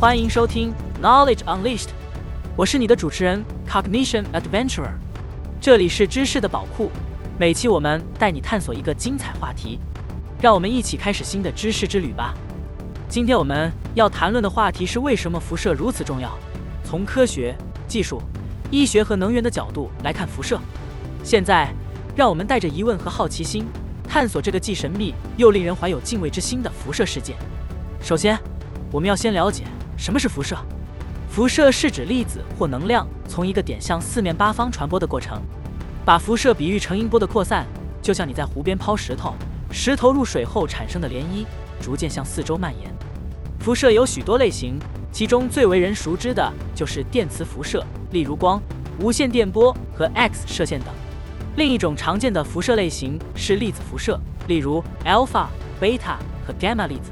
欢迎收听 Knowledge Unleashed，我是你的主持人 Cognition Adventurer，这里是知识的宝库，每期我们带你探索一个精彩话题，让我们一起开始新的知识之旅吧。今天我们要谈论的话题是为什么辐射如此重要，从科学、技术、医学和能源的角度来看辐射。现在，让我们带着疑问和好奇心，探索这个既神秘又令人怀有敬畏之心的辐射世界。首先，我们要先了解什么是辐射。辐射是指粒子或能量从一个点向四面八方传播的过程。把辐射比喻成音波的扩散，就像你在湖边抛石头，石头入水后产生的涟漪，逐渐向四周蔓延。辐射有许多类型，其中最为人熟知的就是电磁辐射，例如光、无线电波和 X 射线等。另一种常见的辐射类型是粒子辐射，例如 alpha、beta 和 gamma 粒子。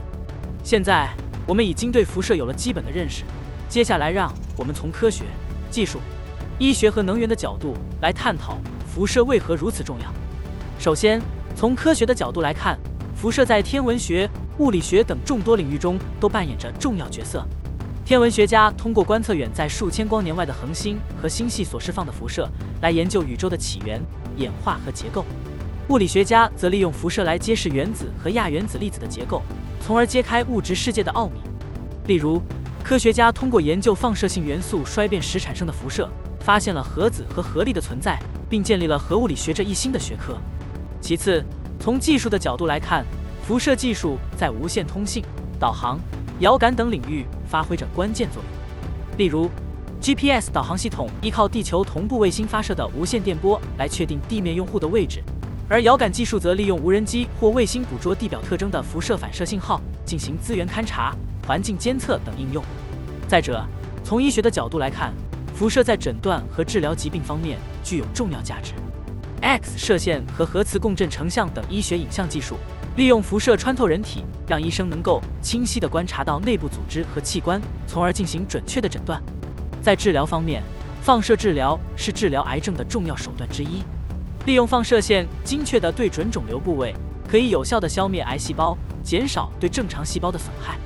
现在我们已经对辐射有了基本的认识，接下来让我们从科学、技术、医学和能源的角度来探讨辐射为何如此重要。首先，从科学的角度来看，辐射在天文学、物理学等众多领域中都扮演着重要角色。天文学家通过观测远在数千光年外的恒星和星系所释放的辐射，来研究宇宙的起源。演化和结构，物理学家则利用辐射来揭示原子和亚原子粒子的结构，从而揭开物质世界的奥秘。例如，科学家通过研究放射性元素衰变时产生的辐射，发现了核子和核粒的存在，并建立了核物理学这一新的学科。其次，从技术的角度来看，辐射技术在无线通信、导航、遥感等领域发挥着关键作用。例如，GPS 导航系统依靠地球同步卫星发射的无线电波来确定地面用户的位置，而遥感技术则利用无人机或卫星捕捉地表特征的辐射反射信号进行资源勘察、环境监测等应用。再者，从医学的角度来看，辐射在诊断和治疗疾病方面具有重要价值。X 射线和核磁共振成像等医学影像技术利用辐射穿透人体，让医生能够清晰地观察到内部组织和器官，从而进行准确的诊断。在治疗方面，放射治疗是治疗癌症的重要手段之一。利用放射线精确地对准肿瘤部位，可以有效地消灭癌细胞，减少对正常细胞的损害。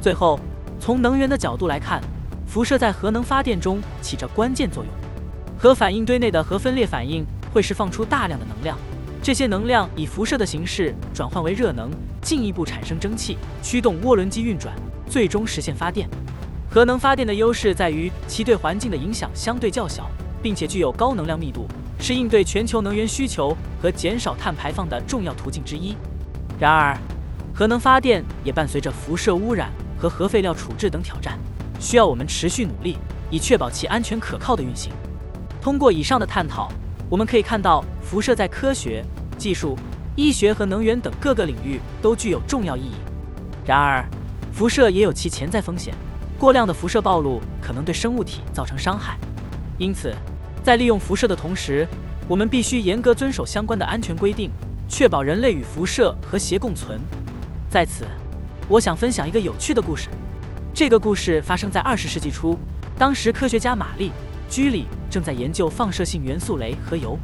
最后，从能源的角度来看，辐射在核能发电中起着关键作用。核反应堆内的核分裂反应会释放出大量的能量，这些能量以辐射的形式转换为热能，进一步产生蒸汽，驱动涡轮机运转，最终实现发电。核能发电的优势在于其对环境的影响相对较小，并且具有高能量密度，是应对全球能源需求和减少碳排放的重要途径之一。然而，核能发电也伴随着辐射污染和核废料处置等挑战，需要我们持续努力，以确保其安全可靠的运行。通过以上的探讨，我们可以看到，辐射在科学、技术、医学和能源等各个领域都具有重要意义。然而，辐射也有其潜在风险。过量的辐射暴露可能对生物体造成伤害，因此，在利用辐射的同时，我们必须严格遵守相关的安全规定，确保人类与辐射和谐共存。在此，我想分享一个有趣的故事。这个故事发生在二十世纪初，当时科学家玛丽居里正在研究放射性元素镭和铀，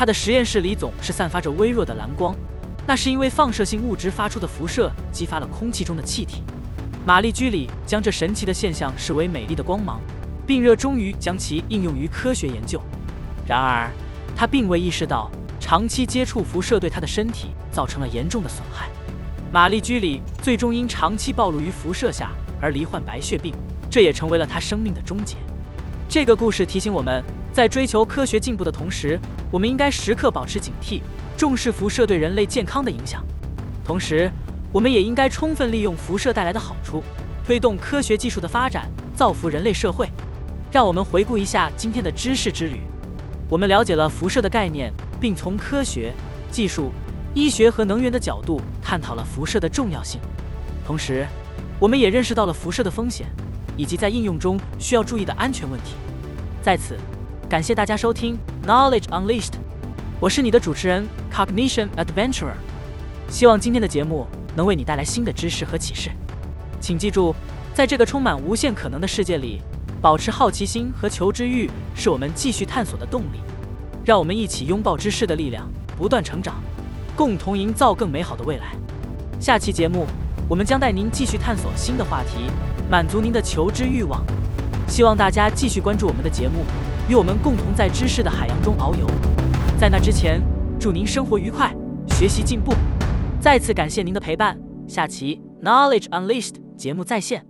他的实验室里总是散发着微弱的蓝光，那是因为放射性物质发出的辐射激发了空气中的气体。玛丽居里将这神奇的现象视为美丽的光芒，并热衷于将其应用于科学研究。然而，他并未意识到长期接触辐射对他的身体造成了严重的损害。玛丽居里最终因长期暴露于辐射下而罹患白血病，这也成为了他生命的终结。这个故事提醒我们在追求科学进步的同时，我们应该时刻保持警惕，重视辐射对人类健康的影响。同时，我们也应该充分利用辐射带来的好处，推动科学技术的发展，造福人类社会。让我们回顾一下今天的知识之旅。我们了解了辐射的概念，并从科学、技术、医学和能源的角度探讨了辐射的重要性。同时，我们也认识到了辐射的风险，以及在应用中需要注意的安全问题。在此，感谢大家收听 Knowledge Unleashed，我是你的主持人 Cognition Adventurer。希望今天的节目。能为你带来新的知识和启示。请记住，在这个充满无限可能的世界里，保持好奇心和求知欲是我们继续探索的动力。让我们一起拥抱知识的力量，不断成长，共同营造更美好的未来。下期节目，我们将带您继续探索新的话题，满足您的求知欲望。希望大家继续关注我们的节目，与我们共同在知识的海洋中遨游。在那之前，祝您生活愉快，学习进步。再次感谢您的陪伴，下期 Knowledge Unleashed 节目再现。